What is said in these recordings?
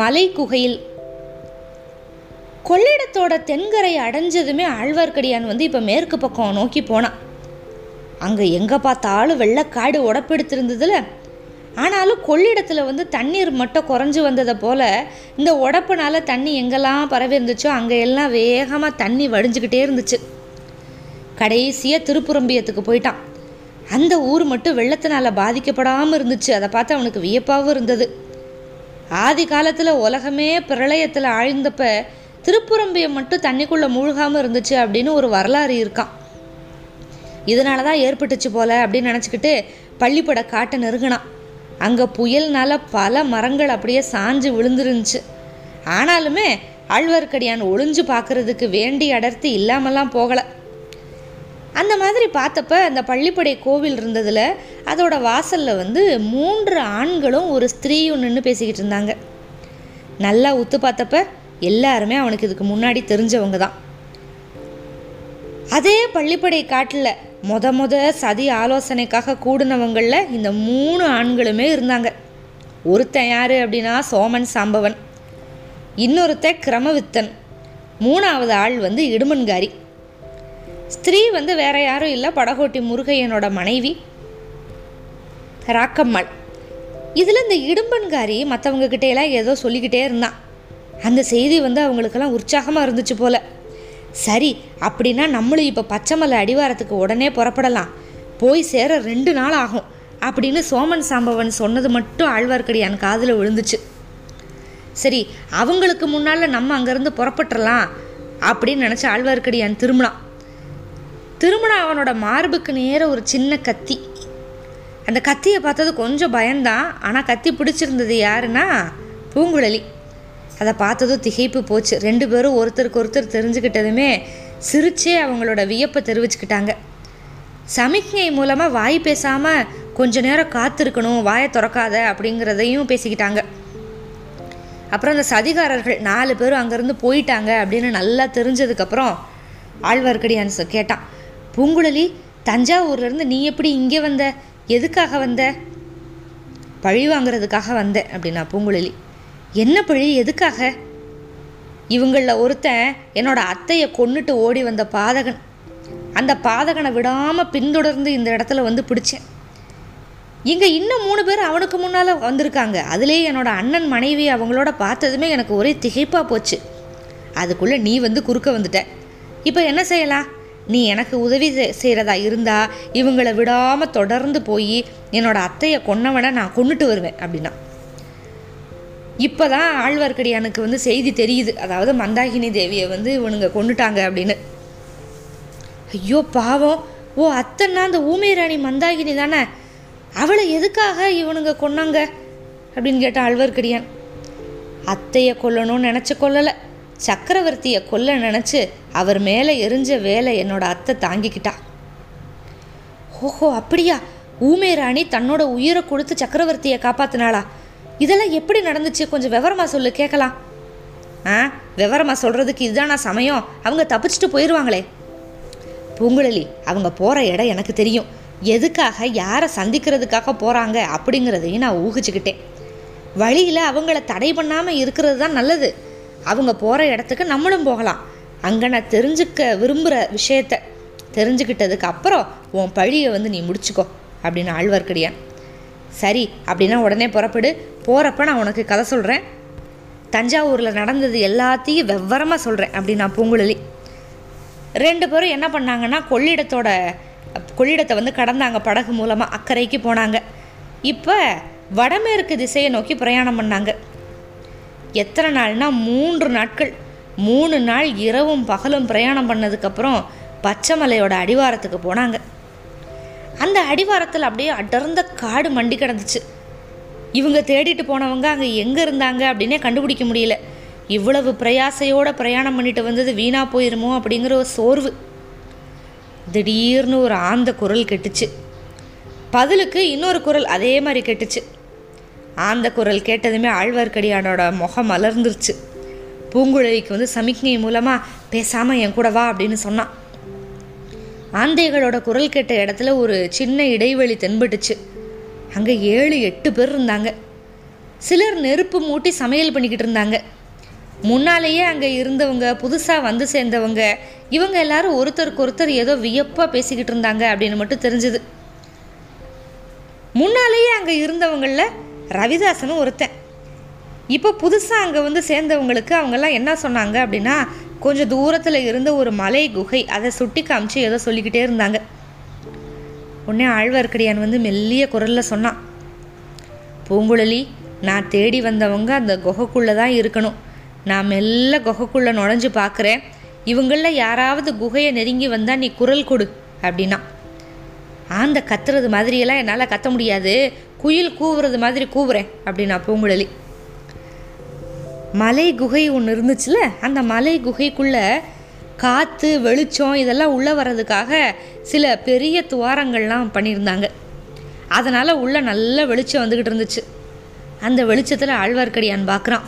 மலை குகையில் கொள்ளிடத்தோட தென்கரை அடைஞ்சதுமே ஆழ்வார்க்கடியான் வந்து இப்போ மேற்கு பக்கம் நோக்கி போனான். அங்கே எங்கே பார்த்தாலும் வெள்ளக்காடு உடப்பெடுத்திருந்ததுல ஆனாலும் கொள்ளிடத்தில் வந்து தண்ணீர் மட்டும் குறைஞ்சு வந்ததை போல் இந்த உடப்புனால தண்ணி எங்கெல்லாம் பரவி இருந்துச்சோ அங்கே எல்லாம் வேகமாக தண்ணி வடிஞ்சுக்கிட்டே இருந்துச்சு. கடைசியாக திருப்புரம்பியத்துக்கு போயிட்டான். அந்த ஊர் மட்டும் வெள்ளத்தினால் பாதிக்கப்படாமல் இருந்துச்சு. அதை பார்த்து அவனுக்கு வியப்பாகவும் இருந்தது. ஆதி காலத்தில் உலகமே பிரளயத்தில் ஆழ்ந்தப்ப திருப்புரம்பியம் மட்டும் தண்ணிக்குள்ளே மூழ்காமல் இருந்துச்சு அப்படின்னு ஒரு வரலாறு இருக்கான் இதனால தான் ஏற்பட்டுச்சு போல அப்படின்னு நினச்சிக்கிட்டு பள்ளிப்பட காட்டை நெருங்கினான். அங்கே புயல்னால பல மரங்கள் அப்படியே சாஞ்சு விழுந்துருந்துச்சு. ஆனாலுமே ஆழ்வார்க்கடியான் ஒளிஞ்சு பார்க்கறதுக்கு வேண்டி அடர்த்தி இல்லாமலாம் போகலை. அந்த மாதிரி பார்த்தப்ப அந்த பள்ளிப்படை கோவில் இருந்ததில் அதோட வாசலில் வந்து மூன்று ஆண்களும் ஒரு ஸ்திரீயும் நின்று பேசிக்கிட்டு இருந்தாங்க. நல்லா உத்து பார்த்தப்ப எல்லாருமே அவனுக்கு இதுக்கு முன்னாடி தெரிஞ்சவங்க தான். அதே பள்ளிப்படை காட்டில் முத முத சதி ஆலோசனைக்காக கூடினவங்களில் இந்த மூணு ஆண்களுமே இருந்தாங்க. ஒருத்தன் யார் அப்படின்னா சோமன் சாம்பவன். இன்னொருத்தன் கிரமவித்தன். மூணாவது ஆள் வந்து இடுமன்காரி. ஸ்திரீ வந்து வேற யாரும் இல்லை. படகோட்டி முருகையனோட மனைவி. ராக்கம்மாள். இதில் இந்த இடும்பன்காரி மற்றவங்க கிட்டேலாம் ஏதோ சொல்லிக்கிட்டே இருந்தான். அந்த செய்தி வந்து அவங்களுக்கெல்லாம் உற்சாகமாக இருந்துச்சு போல. சரி அப்படின்னா நம்மளும் இப்போ பச்சைமலை அடிவாரத்துக்கு உடனே புறப்படலாம். போய் சேர ரெண்டு நாள் ஆகும். அப்படின்னு சோமன் சாம்பவன் சொன்னது மட்டும் ஆழ்வார்க்கடியான் காதில் விழுந்துச்சு. சரி அவங்களுக்கு முன்னால் நம்ம அங்கேருந்து புறப்பட்டுறலாம் அப்படின்னு நினச்சி ஆழ்வார்க்கடியான் திரும்பலாம் திருமண அவனோட மார்புக்கு நேர ஒரு சின்ன கத்தி. அந்த கத்தியை பார்த்தது கொஞ்சம் பயந்தான் ஆனால் கத்தி பிடிச்சிருந்தது யாருன்னா பூங்குழலி. அதை பார்த்ததும் திகைப்பு போச்சு. ரெண்டு பேரும் ஒருத்தருக்கு ஒருத்தர் தெரிஞ்சுக்கிட்டதுமே சிரிச்சே அவங்களோட வியப்பை தெரிவிச்சுக்கிட்டாங்க. சமிக்ஞை மூலமாக வாய் பேசாமல் கொஞ்ச நேரம் காத்திருக்கணும் வாயை திறக்காத அப்படிங்கிறதையும் பேசிக்கிட்டாங்க. அப்புறம் அந்த சதிகாரர்கள் நாலு பேரும் அங்கேருந்து போயிட்டாங்க அப்படின்னு நல்லா தெரிஞ்சதுக்கப்புறம் ஆழ்வார்க்கடியான் கேட்டான். பூங்குழலி தஞ்சாவூர்லேருந்து நீ எப்படி இங்கே வந்த? எதுக்காக வந்த? பழி வாங்குறதுக்காக வந்தேன் அப்படின்னா பூங்குழலி. என்ன பழி? எதுக்காக? இவங்களில் ஒருத்தன் என்னோட அத்தையை கொன்னுட்டு ஓடி வந்த பாதகன். அந்த பாதகனை விடாமல் பின்தொடர்ந்து இந்த இடத்துல வந்து பிடிச்சேன். இங்கே இன்னும் மூணு பேர் அவனுக்கு முன்னால் வந்திருக்காங்க. அதுலேயே என்னோட அண்ணன் மனைவி அவங்களோட பார்த்ததுமே எனக்கு ஒரே திகைப்பாக போச்சு. அதுக்குள்ளே நீ வந்து குறுக்க வந்துட்ட. இப்போ என்ன செய்யலாம்? நீ எனக்கு உதவி செய்கிறதா இருந்தால் இவங்களை விடாமல் தொடர்ந்து போய் என்னோட அத்தையை கொன்னவனை நான் கொண்டுட்டு வருவேன் அப்படின்னா. இப்போ தான் ஆழ்வார்க்கடியானுக்கு வந்து செய்தி தெரியுது. அதாவது மந்தாகினி தேவியை வந்து இவனுங்க கொண்டுட்டாங்க அப்படின்னு. ஐயோ பாவம். ஓ அத்தைன்னா அந்த ஊமை ராணி மந்தாகினி தானே? அவளை எதுக்காக இவனுங்க கொன்னாங்க? அப்படின்னு கேட்டான் ஆழ்வார்க்கடியான். அத்தையை கொல்லணும்னு நினச்சி கொல்லலை. சக்கரவர்த்தியை கொல்ல நினச்சி அவர் மேலே எரிஞ்ச வேலை என்னோட அத்தை தாங்கிக்கிட்டா. ஓஹோ அப்படியா? ஊமை ராணி தன்னோட உயிரை கொடுத்து சக்கரவர்த்தியை காப்பாத்தினாளா? இதெல்லாம் எப்படி நடந்துச்சு? கொஞ்சம் விவரமா சொல்லு கேட்கலாம். ஆ விவரமா சொல்கிறதுக்கு இதுதானா சமயம்? அவங்க தப்பிச்சுட்டு போயிடுவாங்களே பூங்குழலி அவங்க போகிற இடம் எனக்கு தெரியும். எதுக்காக யாரை சந்திக்கிறதுக்காக போகிறாங்க அப்படிங்கிறதையும் நான் ஊகிச்சுக்கிட்டேன். வழியில் அவங்கள தடை பண்ணாமல் இருக்கிறது தான் நல்லது. அவங்க போகிற இடத்துக்கு நம்மளும் போகலாம். அங்கே நான் தெரிஞ்சுக்க விரும்புகிற விஷயத்த தெரிஞ்சுக்கிட்டதுக்கு அப்புறம் உன் பழியை வந்து நீ முடிச்சுக்கோ அப்படின்னு ஆழ்வார்க்கடியான். சரி அப்படின்னா உடனே புறப்படு. போகிறப்ப நான் உனக்கு கதை சொல்கிறேன் தஞ்சாவூரில் நடந்தது எல்லாத்தையும் வெவ்வரமாக சொல்கிறேன் அப்படின்னா பூங்குழலி. ரெண்டு பேரும் என்ன பண்ணாங்கன்னா கொள்ளிடத்தோட கொள்ளிடத்தை வந்து கடந்தாங்க படகு மூலமாக அக்கறைக்கு போனாங்க. இப்போ வடமேற்கு திசையை நோக்கி பிரயாணம் பண்ணாங்க. எத்தனை நாள்னா மூன்று நாட்கள். மூணு நாள் இரவும் பகலும் பிரயாணம் பண்ணதுக்கப்புறம் பச்சைமலையோட அடிவாரத்துக்கு போனாங்க. அந்த அடிவாரத்தில் அப்படியே அடர்ந்த காடு மண்டி கிடந்துச்சு. இவங்க தேடிட்டு போனவங்க அங்கே எங்கே இருந்தாங்க அப்படின்னே கண்டுபிடிக்க முடியல. இவ்வளவு பிரயாசையோட பிரயாணம் பண்ணிட்டு வந்தது வீணா போயிருமோ அப்படிங்கிற ஒரு சோர்வு. திடீர்னு ஒரு ஆந்த குரல் கெட்டுச்சு. பதிலுக்கு இன்னொரு குரல் அதே மாதிரி கெட்டுச்சு. ஆந்த குரல் கேட்டதுமே ஆழ்வார்க்கடியானோட முகம் மலர்ந்துருச்சு. பூங்குழலிக்கு வந்து சமிக்ஞை மூலமாக பேசாமல் என் கூட வா அப்படின்னு சொன்னான் ஆந்தைகளோட குரல் கேட்ட இடத்துல ஒரு சின்ன இடைவெளி தென்பட்டுச்சு. அங்கே ஏழு எட்டு பேர் இருந்தாங்க. சிலர் நெருப்பு மூட்டி சமையல் பண்ணிக்கிட்டு இருந்தாங்க. முன்னாலேயே அங்கே இருந்தவங்க புதுசாக வந்து சேர்ந்தவங்க இவங்க எல்லாரும் ஒருத்தருக்கு ஒருத்தர் ஏதோ வியப்பாக பேசிக்கிட்டு இருந்தாங்க அப்படின்னு மட்டும் தெரிஞ்சுது. முன்னாலேயே அங்கே இருந்தவங்களில் ரவிதாசனும் ஒருத்தன். இப்போ புதுசாக அங்கே வந்து சேர்ந்தவங்களுக்கு அவங்கெல்லாம் என்ன சொன்னாங்க அப்படின்னா கொஞ்சம் தூரத்தில் இருந்த ஒரு மலை குகை அதை சுட்டி காமிச்சு ஏதோ சொல்லிக்கிட்டே இருந்தாங்க. உடனே ஆழ்வார்க்கடியான் வந்து மெல்லிய குரலில் சொன்னான் பூங்குழலி நான் தேடி வந்தவங்க அந்த குகைக்குள்ளே தான் இருக்கணும். நான் மெல்ல குகைக்குள்ளே நுழைஞ்சு பார்க்குறேன். இவங்களில் யாராவது குகையை நெருங்கி வந்தால் நீ குரல் கொடு அப்படின்னா. ஆந்த கத்துறது மாதிரியெல்லாம் என்னால் கத்த முடியாது. குயில் கூவுறது மாதிரி கூவுறேன் அப்படின்னா பூங்குழலி. மலை குகை ஒன்று இருந்துச்சுல அந்த மலை குகைக்குள்ளே காற்று வெளிச்சம் இதெல்லாம் உள்ளே வர்றதுக்காக சில பெரிய துவாரங்கள்லாம் பண்ணியிருந்தாங்க. அதனால் உள்ளே நல்ல வெளிச்சம் வந்துக்கிட்டு இருந்துச்சு. அந்த வெளிச்சத்தில் ஆழ்வார்க்கடியான் பார்க்குறான்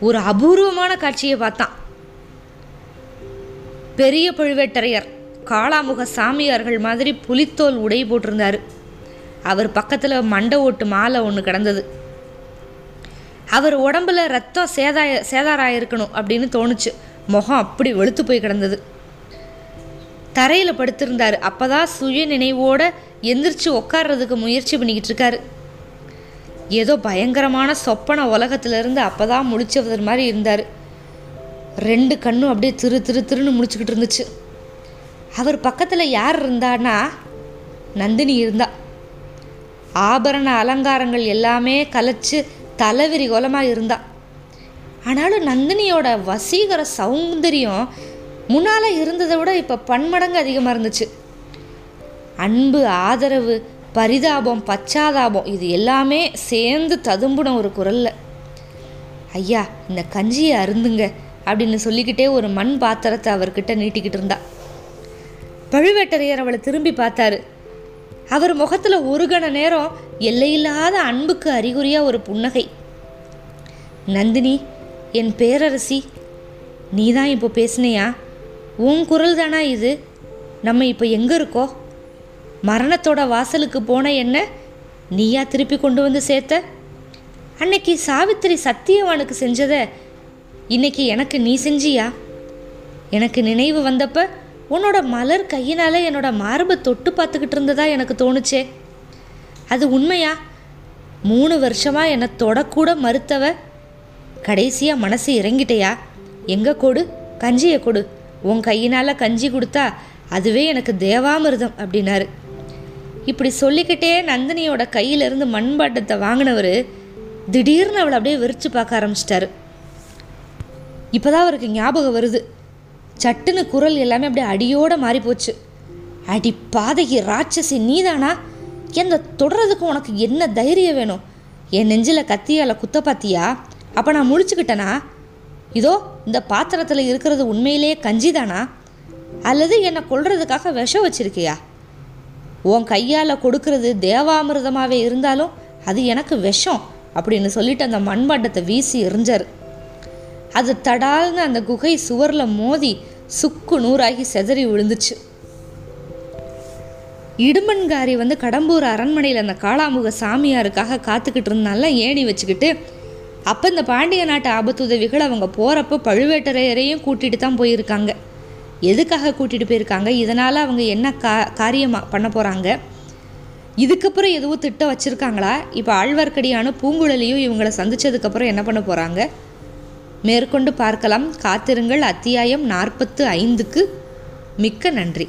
ஒரு அபூர்வமான காட்சியை பார்த்தான். பெரிய பழுவேட்டரையர் காளாமுக சாமியார்கள் மாதிரி புலித்தோல் உடை போட்டிருந்தார். அவர் பக்கத்தில் மண்டை ஓட்டு மாலை ஒன்று கிடந்தது. அவர் உடம்புல ரத்தம் சேதாய சேதாராயிருக்கணும் அப்படின்னு தோணுச்சு. முகம் அப்படி வெளுத்து போய் கிடந்தது. தரையில் படுத்திருந்தார். அப்போதான் சுய நினைவோட எந்திரிச்சு உட்கார்றதுக்கு முயற்சி பண்ணிக்கிட்டு இருக்காரு. ஏதோ பயங்கரமான சொப்பன உலகத்திலிருந்து அப்பதான் முழிச்சவர் மாதிரி இருந்தார். ரெண்டு கண்ணும் அப்படியே திரு திரு திருன்னு முடிச்சுக்கிட்டு இருந்துச்சு. அவர் பக்கத்தில் யார் இருந்தான்னா நந்தினி இருந்தா. ஆபரண அலங்காரங்கள் எல்லாமே கலைச்சு தலைவிரி கோலமாக இருந்தா. ஆனாலும் நந்தினியோட வசீகர சௌந்தரியம் முன்னால் இருந்ததை விட இப்போ பன்மடங்கு அதிகமாக இருந்துச்சு. அன்பு ஆதரவு பரிதாபம் பச்சாதாபம் இது எல்லாமே சேர்ந்து ததும்புன ஒரு குரலில். ஐயா இந்த கஞ்சியை அருந்துங்க அப்படின்னு சொல்லிக்கிட்டே ஒரு மண் பாத்திரத்தை அவர்கிட்ட நீட்டிக்கிட்டு இருந்தா. பழுவேட்டரையர் அவளை திரும்பி பார்த்தாரு. அவர் முகத்தில் ஒரு கண நேரம் எல்லையில்லாத அன்புக்கு அறிகுறியாக ஒரு புன்னகை. நந்தினி என் பேரரசி நீ தான் இப்போ பேசுனியா? உன் குரல் தானா இது? நம்ம இப்போ எங்கே இருக்கோ? மரணத்தோட வாசலுக்கு போன என்ன நீயா திருப்பி கொண்டு வந்து சேர்த்த? அன்னைக்கு சாவித்திரி சத்தியவானுக்கு செஞ்சதை இன்னைக்கு எனக்கு நீ செஞ்சியா? எனக்கு நினைவு வந்தப்போ உன்னோட மலர் கையினால் என்னோட மார்பை தொட்டு பார்த்துக்கிட்டு இருந்ததா எனக்கு தோணுச்சே. அது உண்மையா? மூணு வருஷமாக என்னை தொடக்கூட மறுத்தவ கடைசியாக மனசு இறங்கிட்டயா? எங்கே கொடு? கஞ்சியை கொடு. உன் கையினால் கஞ்சி கொடுத்தா அதுவே எனக்கு தேவாமிர்தம் அப்படின்னாரு. இப்படி சொல்லிக்கிட்டே நந்தினியோட கையிலிருந்து மண்பாட்டத்தை வாங்கினவர் திடீர்னு அவளை அப்படியே விரிச்சு பார்க்க ஆரம்பிச்சிட்டாரு. இப்போதான் அவருக்கு ஞாபகம் வருது. சட்டுன்னு குரல் எல்லாமே அப்படியே அடியோடு மாறி போச்சு. அடி பாதகி ராட்சசி நீதானா? என்ன தொடர்றதுக்கு உனக்கு என்ன தைரியம் வேணும்? என் நெஞ்சில் கத்தியால் குத்த பாத்தியா? அப்போ நான் முழிச்சுக்கிட்டேனா? இதோ இந்த பாத்திரத்தில் இருக்கிறது உண்மையிலேயே கஞ்சிதானா? அல்லது என்னை கொள்றதுக்காக விஷம் வச்சிருக்கியா? உன் கையால் கொடுக்கறது தேவாமிர்தமாகவே இருந்தாலும் அது எனக்கு விஷம் அப்படின்னு சொல்லிட்டு அந்த மண்பாண்டத்தை வீசி எரிஞ்சார். அது தடால்னு அந்த குகை சுவரில் மோதி சுக்கு நூறாகி செதறி விழுந்துச்சு. இடுமன்காரி வந்து கடம்பூர் அரண்மனையில் அந்த காளாமுக சாமியாருக்காக காத்துக்கிட்டு இருந்தால ஏணி வச்சுக்கிட்டு அப்போ இந்த பாண்டிய நாட்டு ஆபத்துதவிகள் அவங்க போகிறப்ப பழுவேட்டரையரையும் கூட்டிகிட்டு தான் போயிருக்காங்க. எதுக்காக கூட்டிகிட்டு போயிருக்காங்க? இதனால் அவங்க என்ன கா காரியமாக பண்ண போகிறாங்க இதுக்கப்புறம் எதுவும் திட்டம் வச்சுருக்காங்களா? இப்போ ஆழ்வார்க்கடியான பூங்குழலியும் இவங்களை சந்தித்ததுக்கப்புறம் என்ன பண்ண போகிறாங்க மேற்கொண்டு பார்க்கலாம். காத்திருங்கள். அத்தியாயம் நாற்பத்து ஐந்துக்கு மிக்க நன்றி.